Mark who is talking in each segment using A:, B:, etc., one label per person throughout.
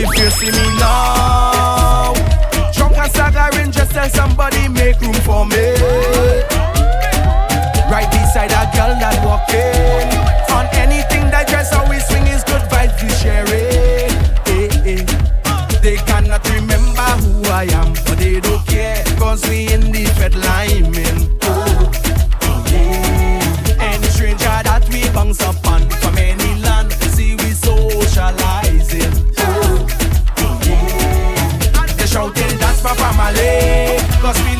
A: If you see me now, drunk and staggering, just tell somebody make room for me. Right beside a girl that walking. On anything that dress, always swing is good vibes we sharing. Hey, eh, eh. hey. They cannot remember who I am, but they don't care, cause we in the fed line. my family. Cause we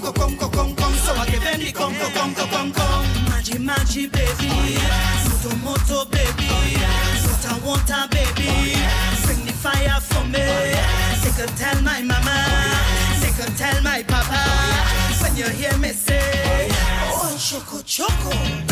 A: Come
B: come come come, So I give them Come come come come, magic magic baby. Oh, yes. Moto, moto, baby. Oh, yes. Water, water, baby. Oh, yes. Bring the fire for me. Oh, yes. They could tell my mama. Oh, yes. They could tell my papa. Oh, yes. When you hear me say, Oh, yes. oh choco, choco.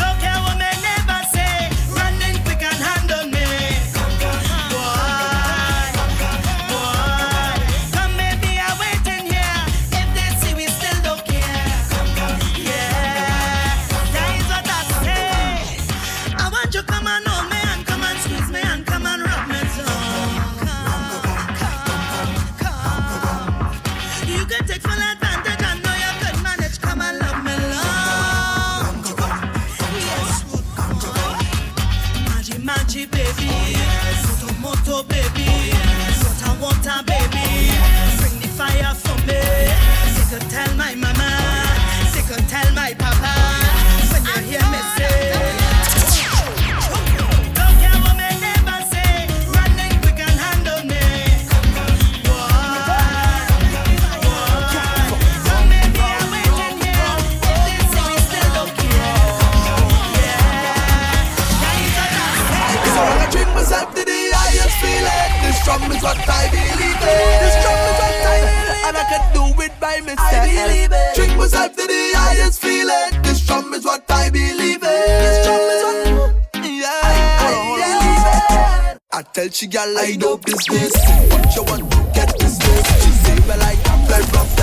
B: promise. I
C: believe it. Drink myself to the highest feeling. This drum is what I believe in. This drum is what yeah. I, I, yeah. I tell she gal I dope this this. What you want to get this this?
D: She say well I
B: got play
E: rough.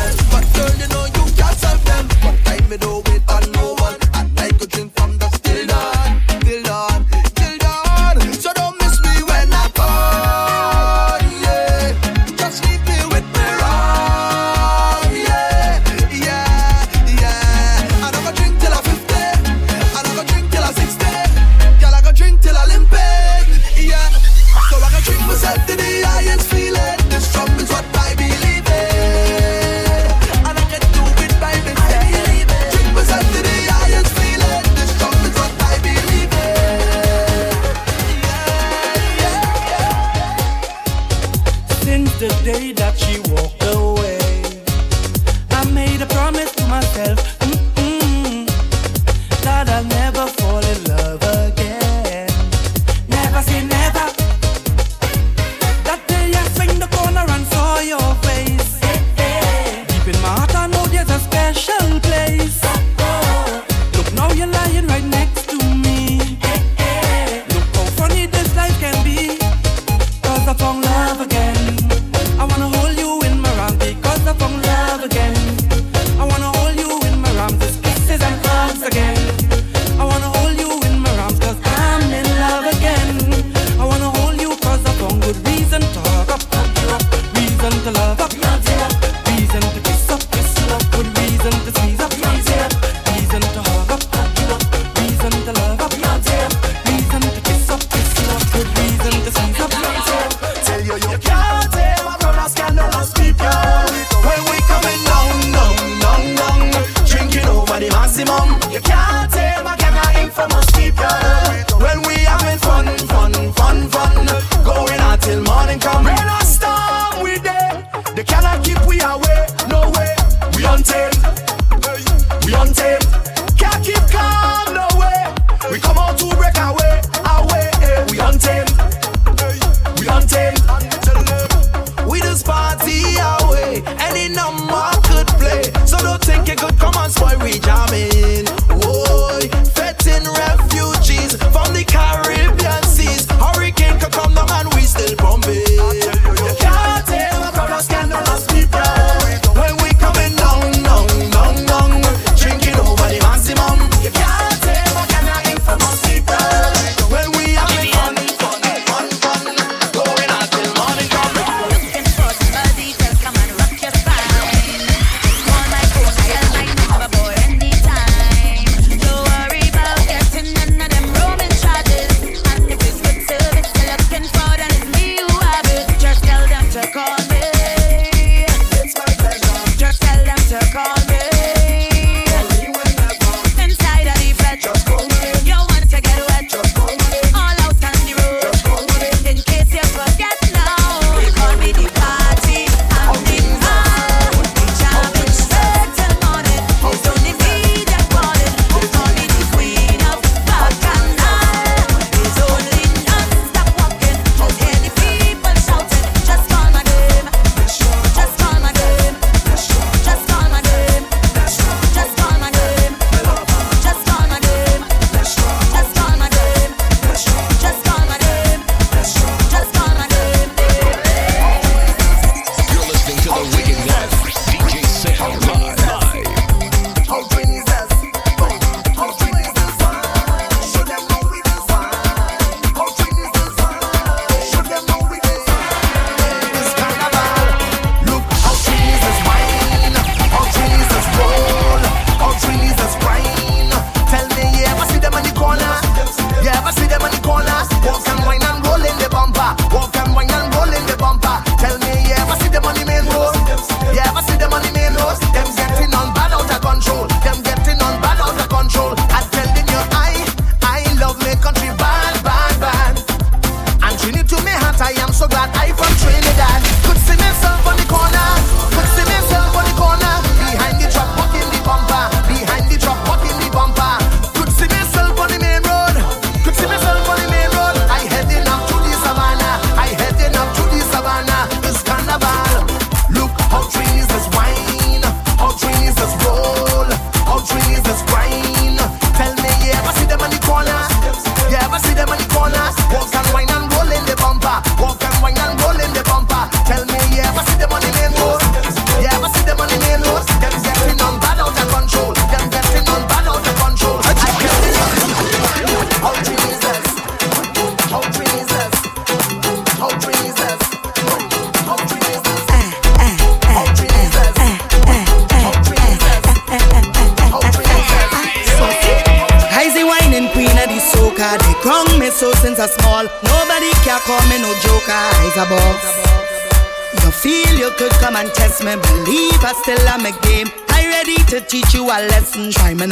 E: They,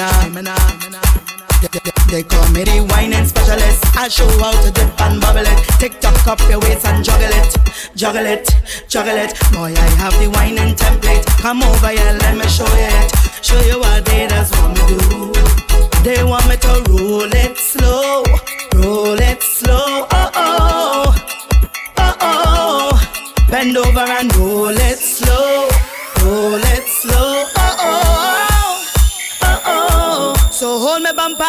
E: call me the wining specialist. I show how to dip and bubble it. Tick tock up your waist and juggle it, juggle it, juggle it. Boy, I have the wining template. Come over here, let me show you it. Show you what they just want me do. They want me to roll it slow, roll it slow. Oh oh, oh oh. Bend over and roll it slow, So hold me bumper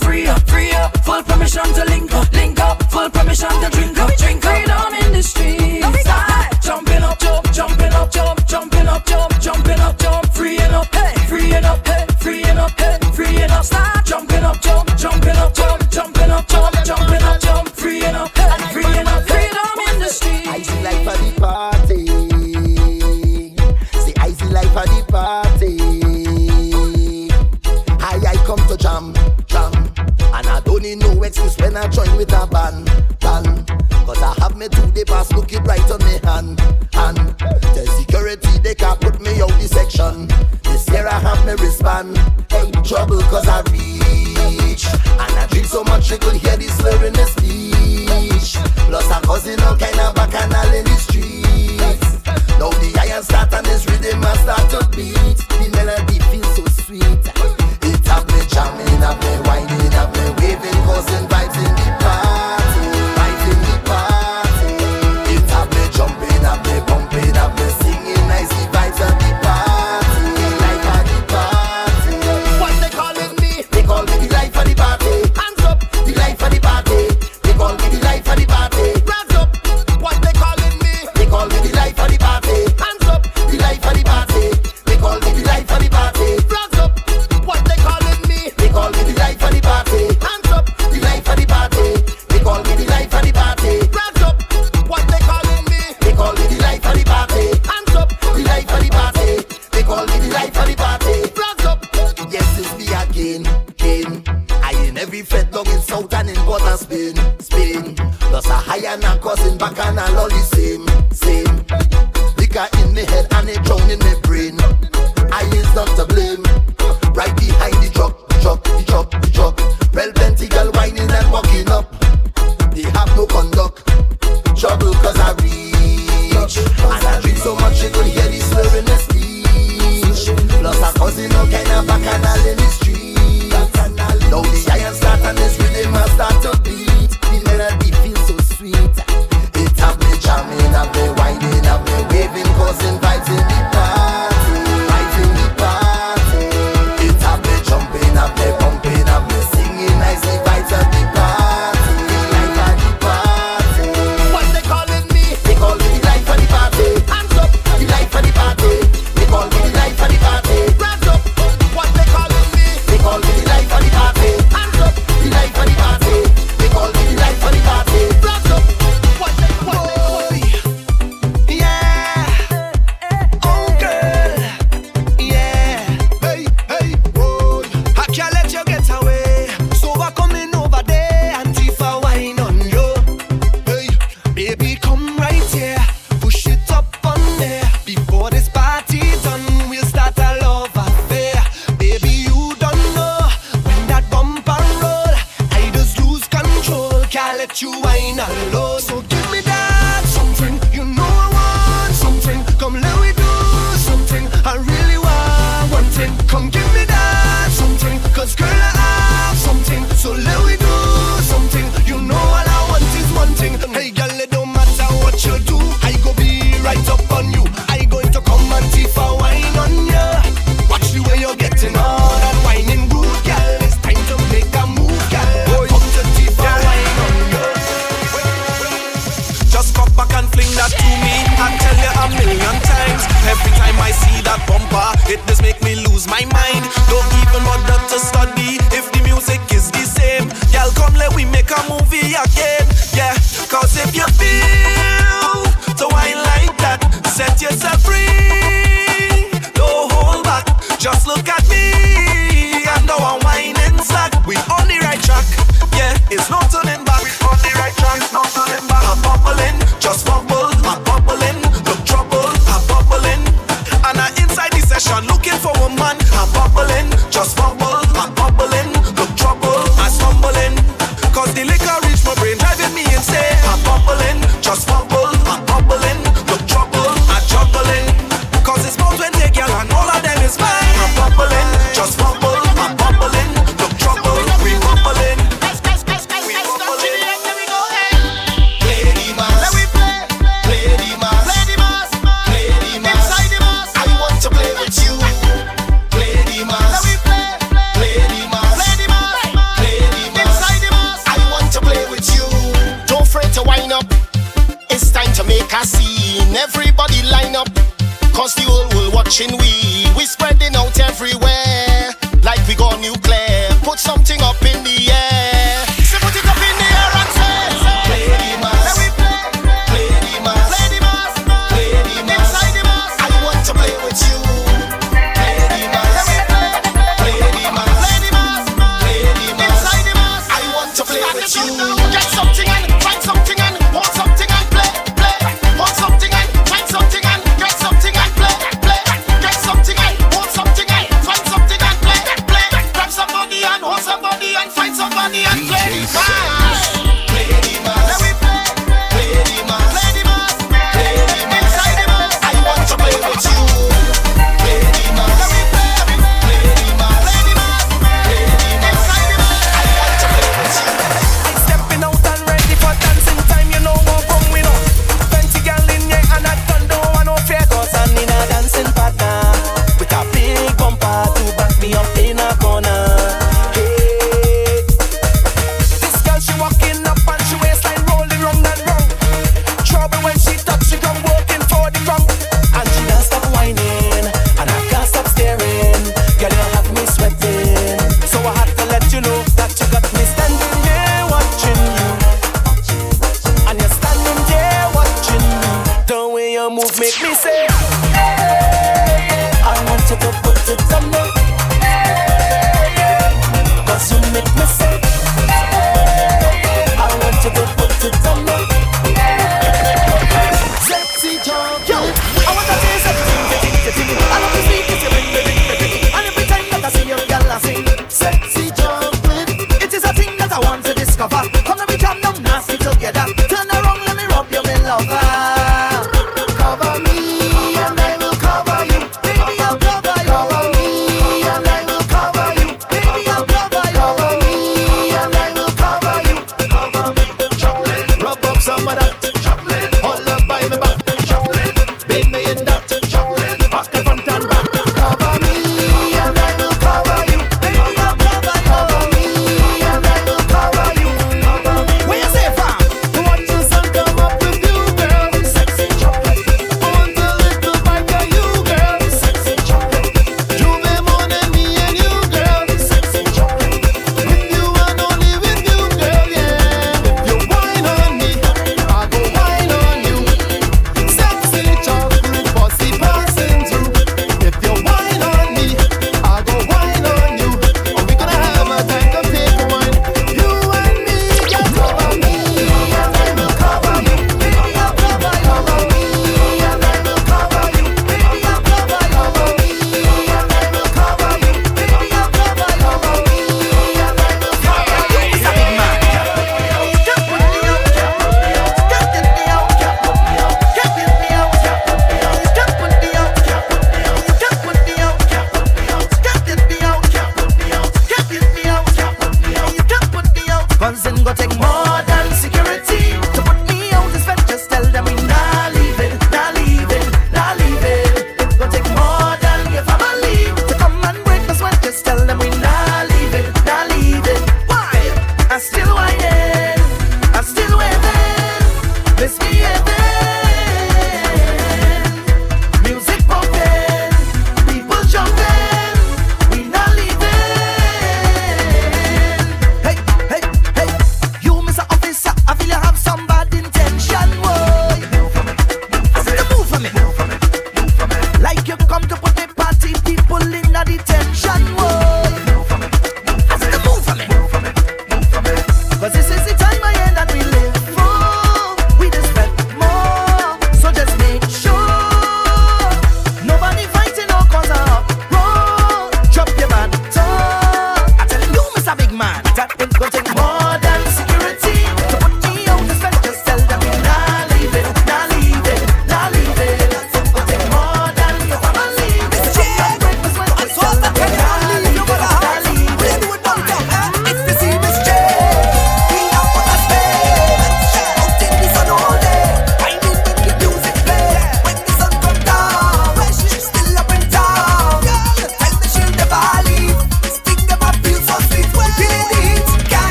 F: free up,
G: free
H: up. Full permission to link up, link up.
F: Full permission to
A: drink up, drink up.
I: Freedom in the streets. Jumping up, jump, jumping up, jump, jumping up, jump, jumping up.
A: me to the pass, look it right on
J: me
K: hand, hand. Tell security they can't put me out the
A: section. This year I
K: have me wristband. Hey,
E: trouble cause I reach. And I
A: drink so much you
E: could hear the
A: slur in the speech. Plus I'm causing all kind of bacchanal in the
L: street.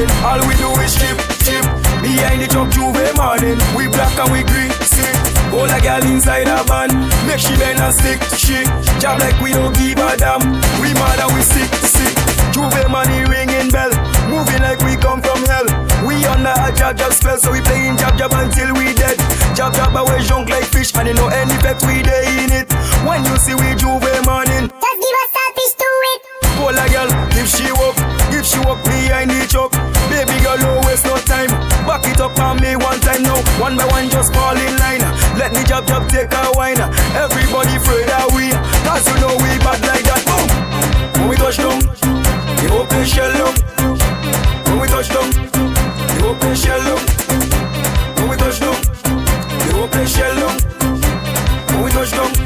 L: morning. All we do is chip chip Behind the truck, J'ouvert morning. We black and we greasy. All a girl inside a van. Make she bend and stick, she. Job like we don't give a damn. We mad and we sick, sick. J'ouvert money ringing bell. Moving like we come from hell. We under a jab jab spell, so we playing jab jab until we dead. Jab jab, away junk like fish, and you know any bet we day in it. When you see we J'ouvert morning,
M: just give us a selfish to it.
L: Pull a girl if she woke. If she up behind the chop, baby girl, no waste no time. Back it up on me one time now. One by one, just fall in line. Let the jab jab take a wine. Everybody afraid that we, cause you know we bad like that. Boom! When we touch down, the open shell up. When we touch down, the open shell up. When we touch down, the open shell up. When we touch down.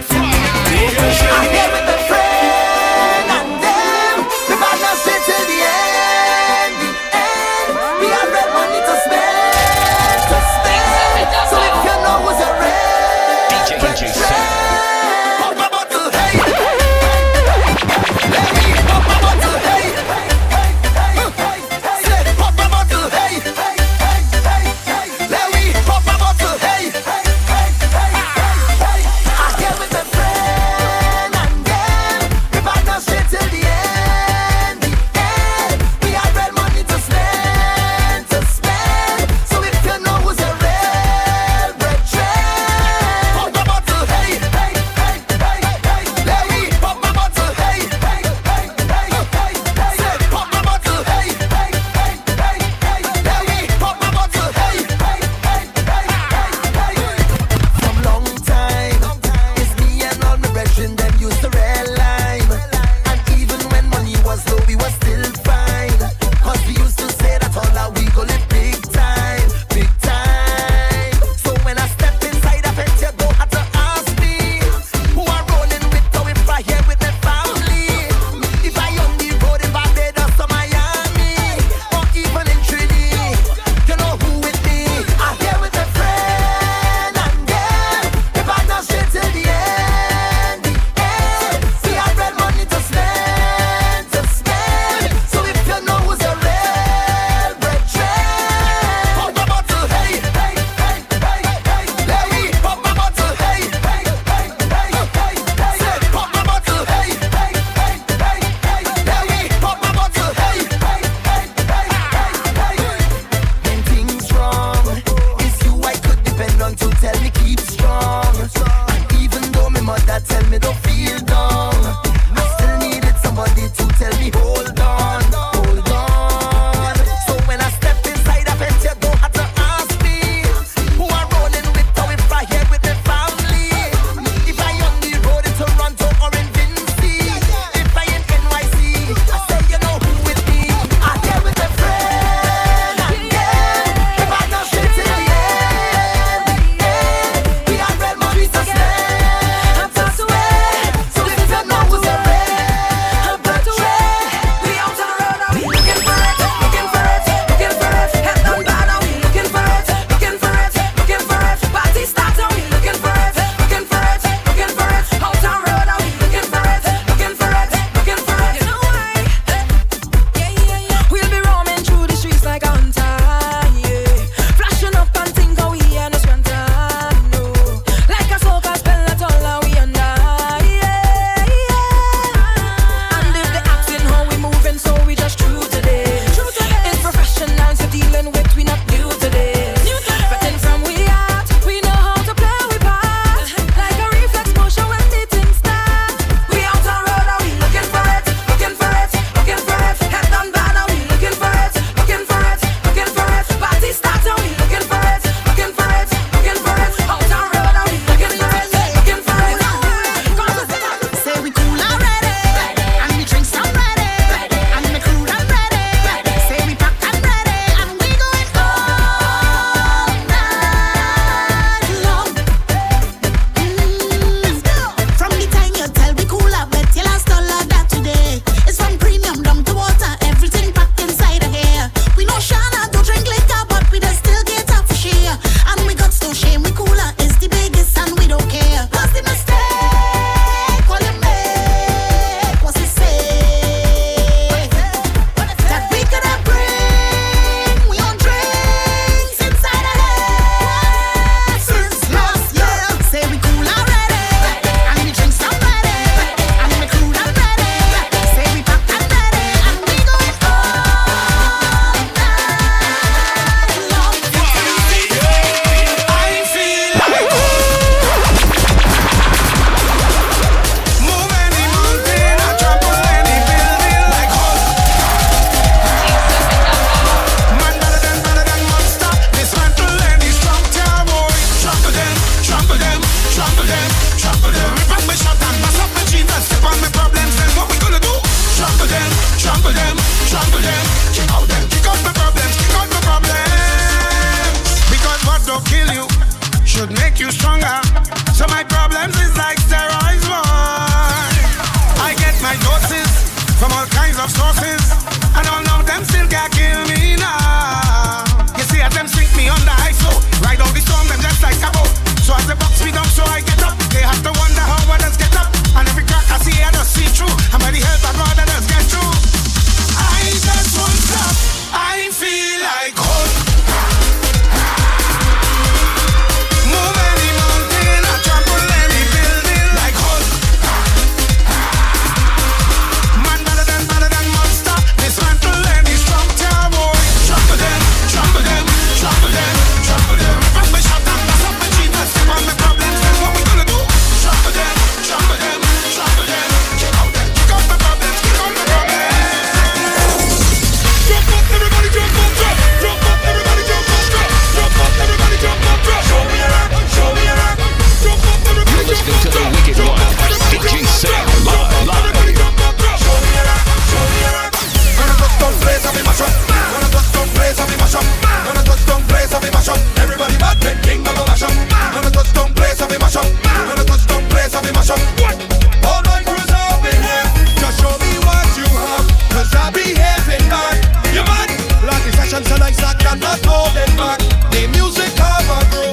N: back. The music the.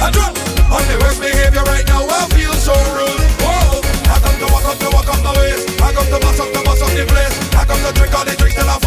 N: I drop on the worst behavior right now. I feel so rude. I come to walk up walk up. I come to bust up bust up the place. I come to drink all the drinks till I.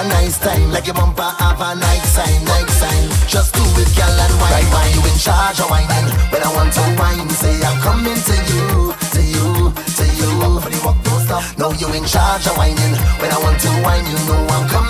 N: a
A: nice time. Like your bumper have a night sign, night sign. Just do it, girl, and wine, right. wine. You in charge of wining When I want to wine, say I'm coming to you To you, to you. Nobody walk, don't stop No, you in charge of wining. When I want to wine, you know I'm coming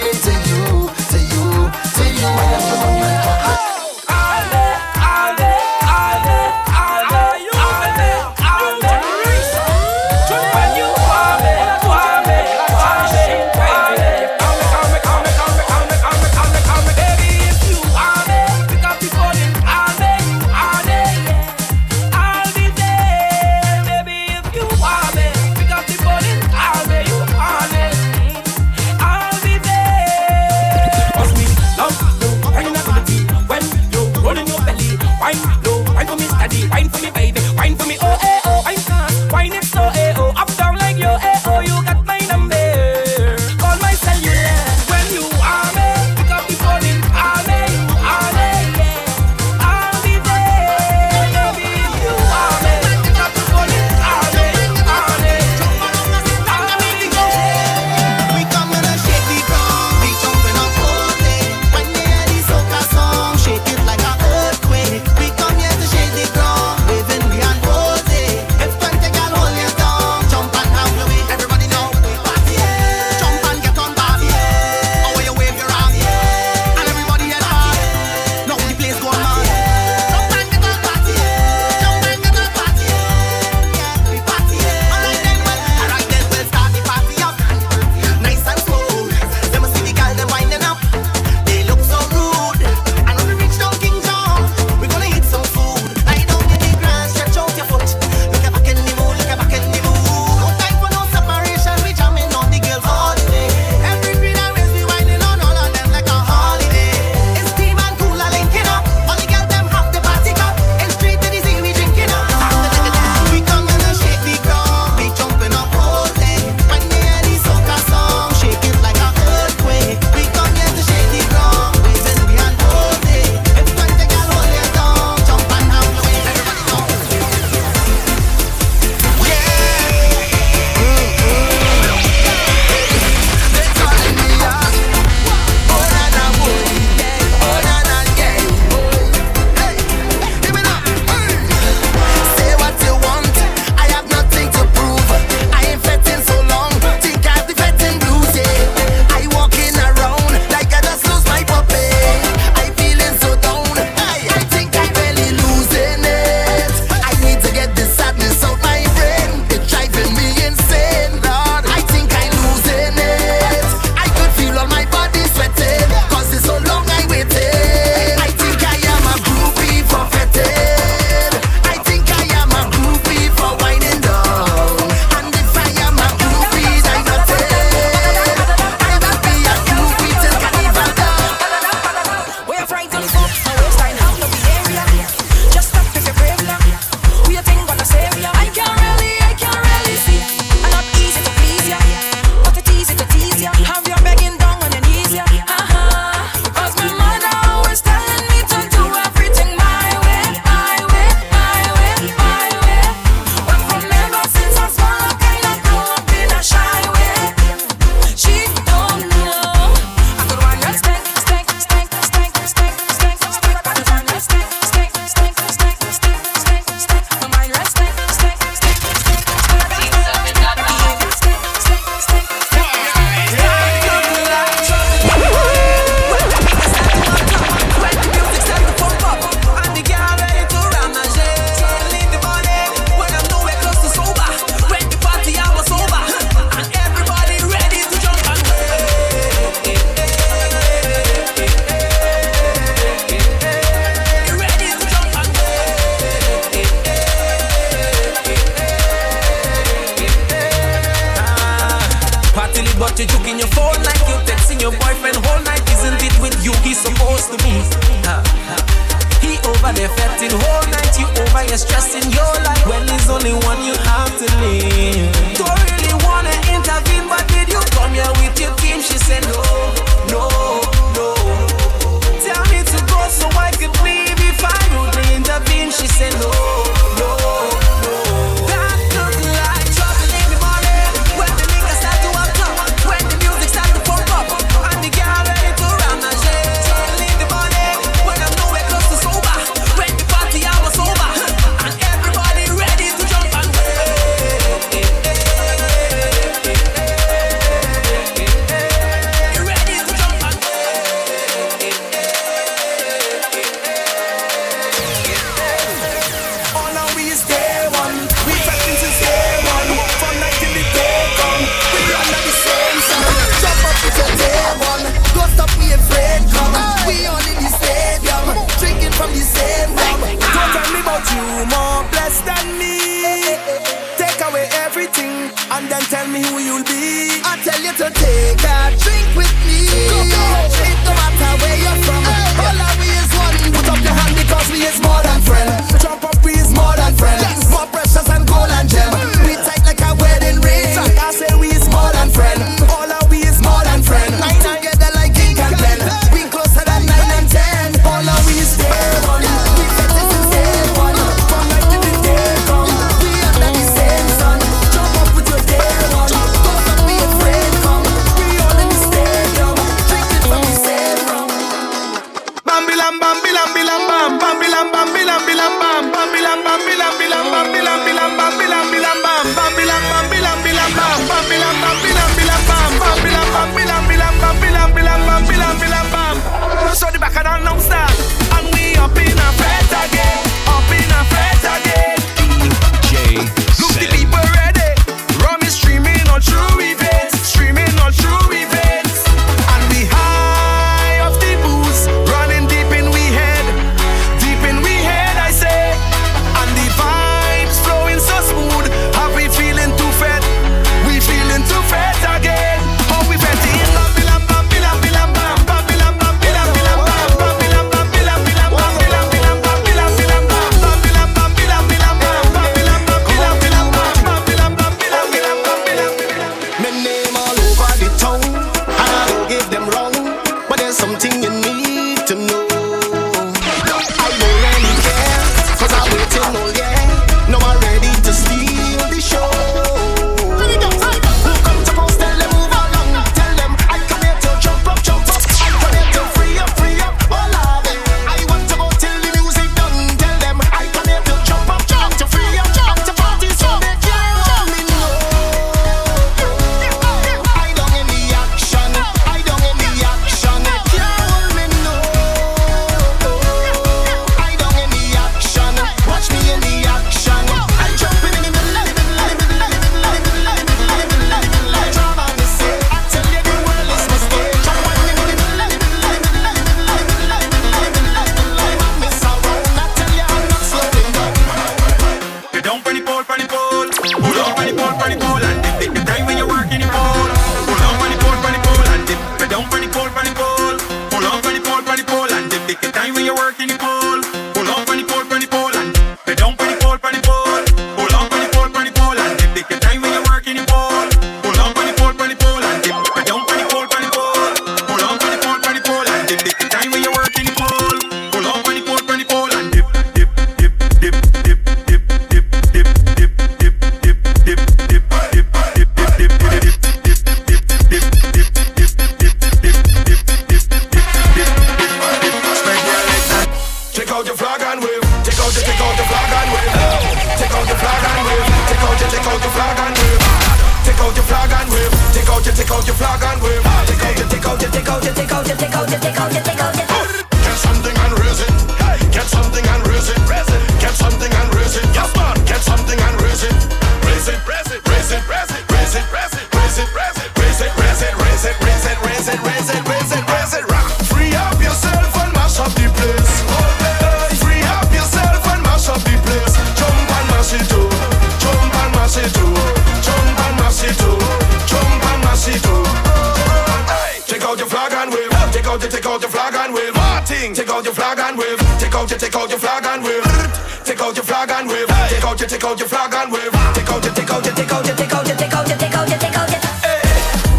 L: out your, take out your flag and wave. Take out your, take out your, take out your, take out your, take out your, take out your, take out your.
J: Hey,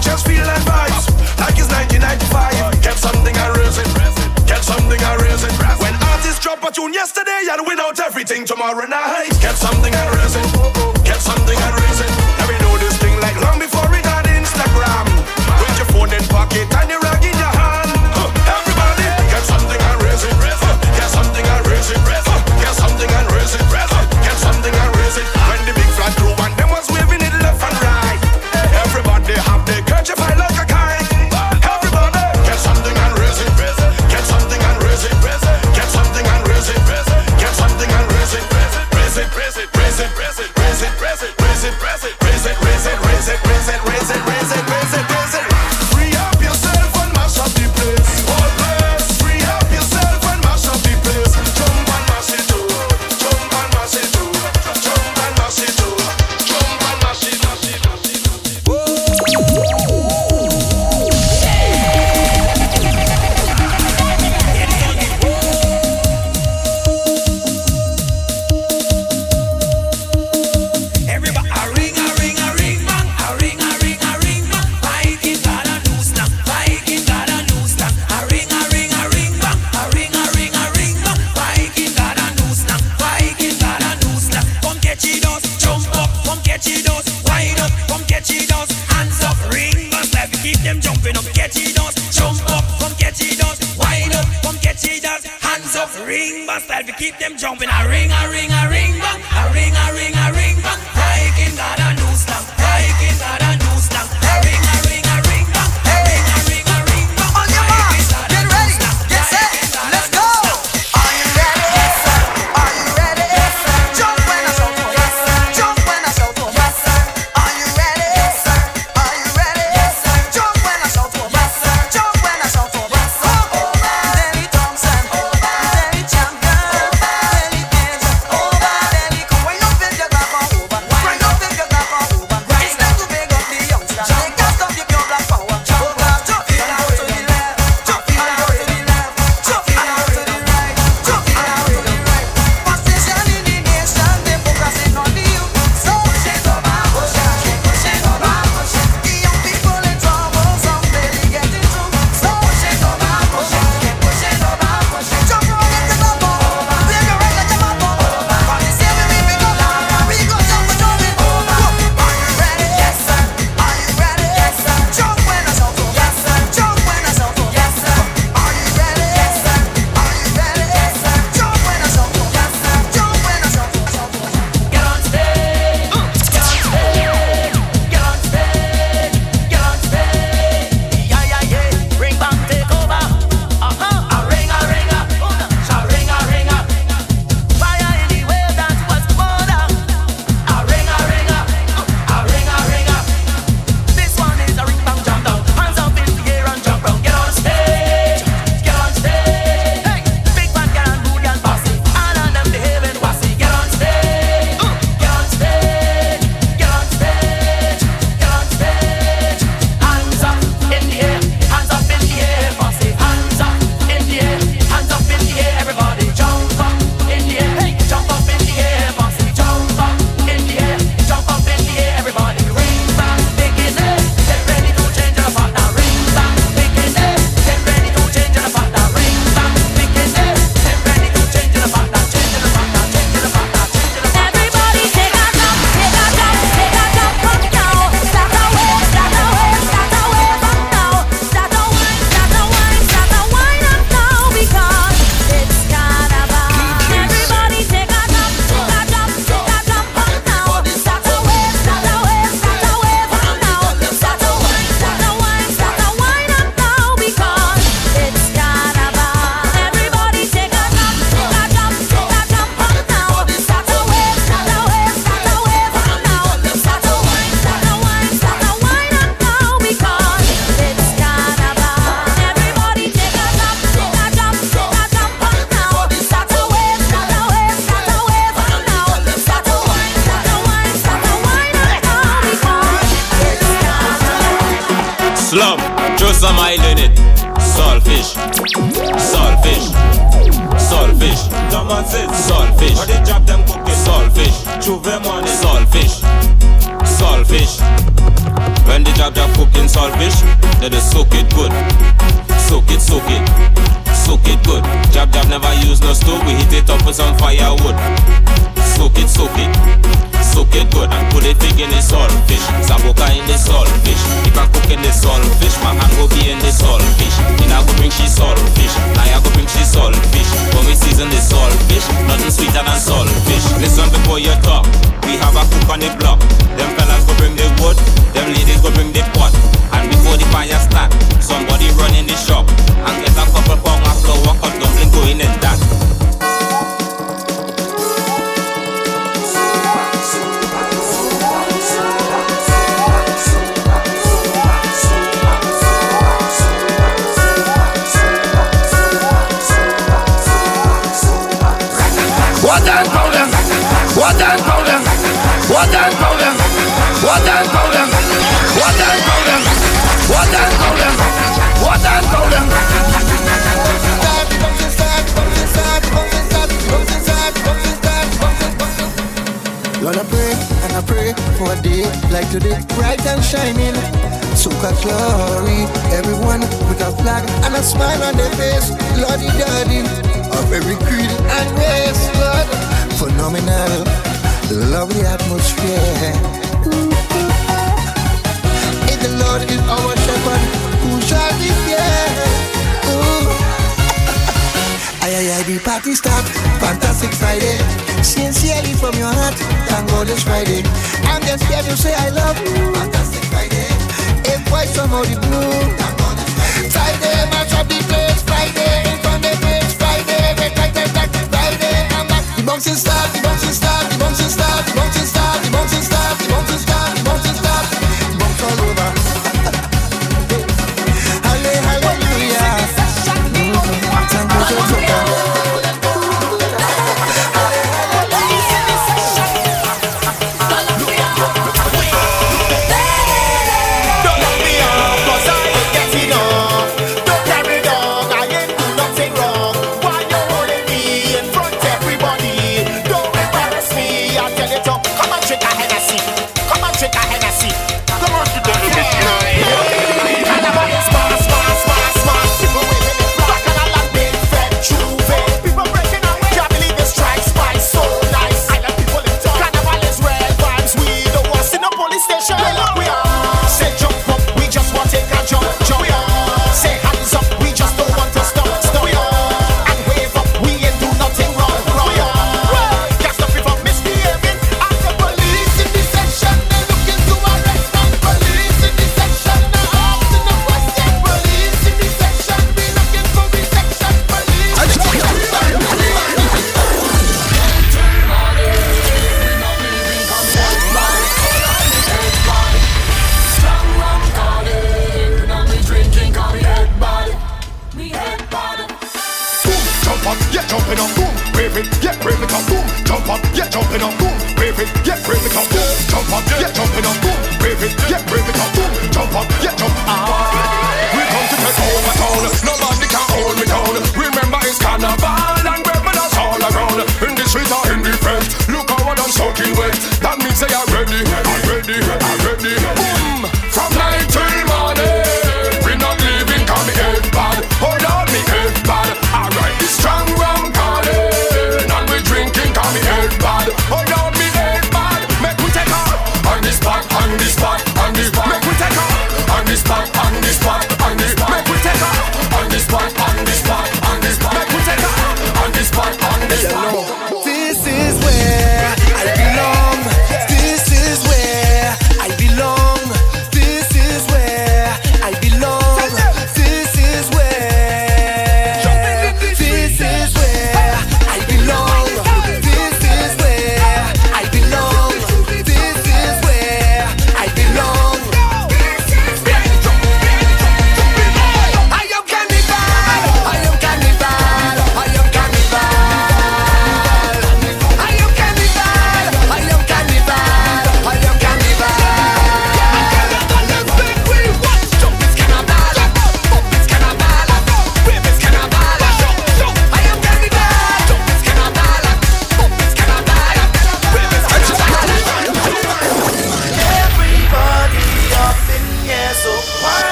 J: just feel that vibe, like it's 1995. Get something and raise it, get something and raise it. When artists drop a tune yesterday and win out everything tomorrow night. Get something and raise it.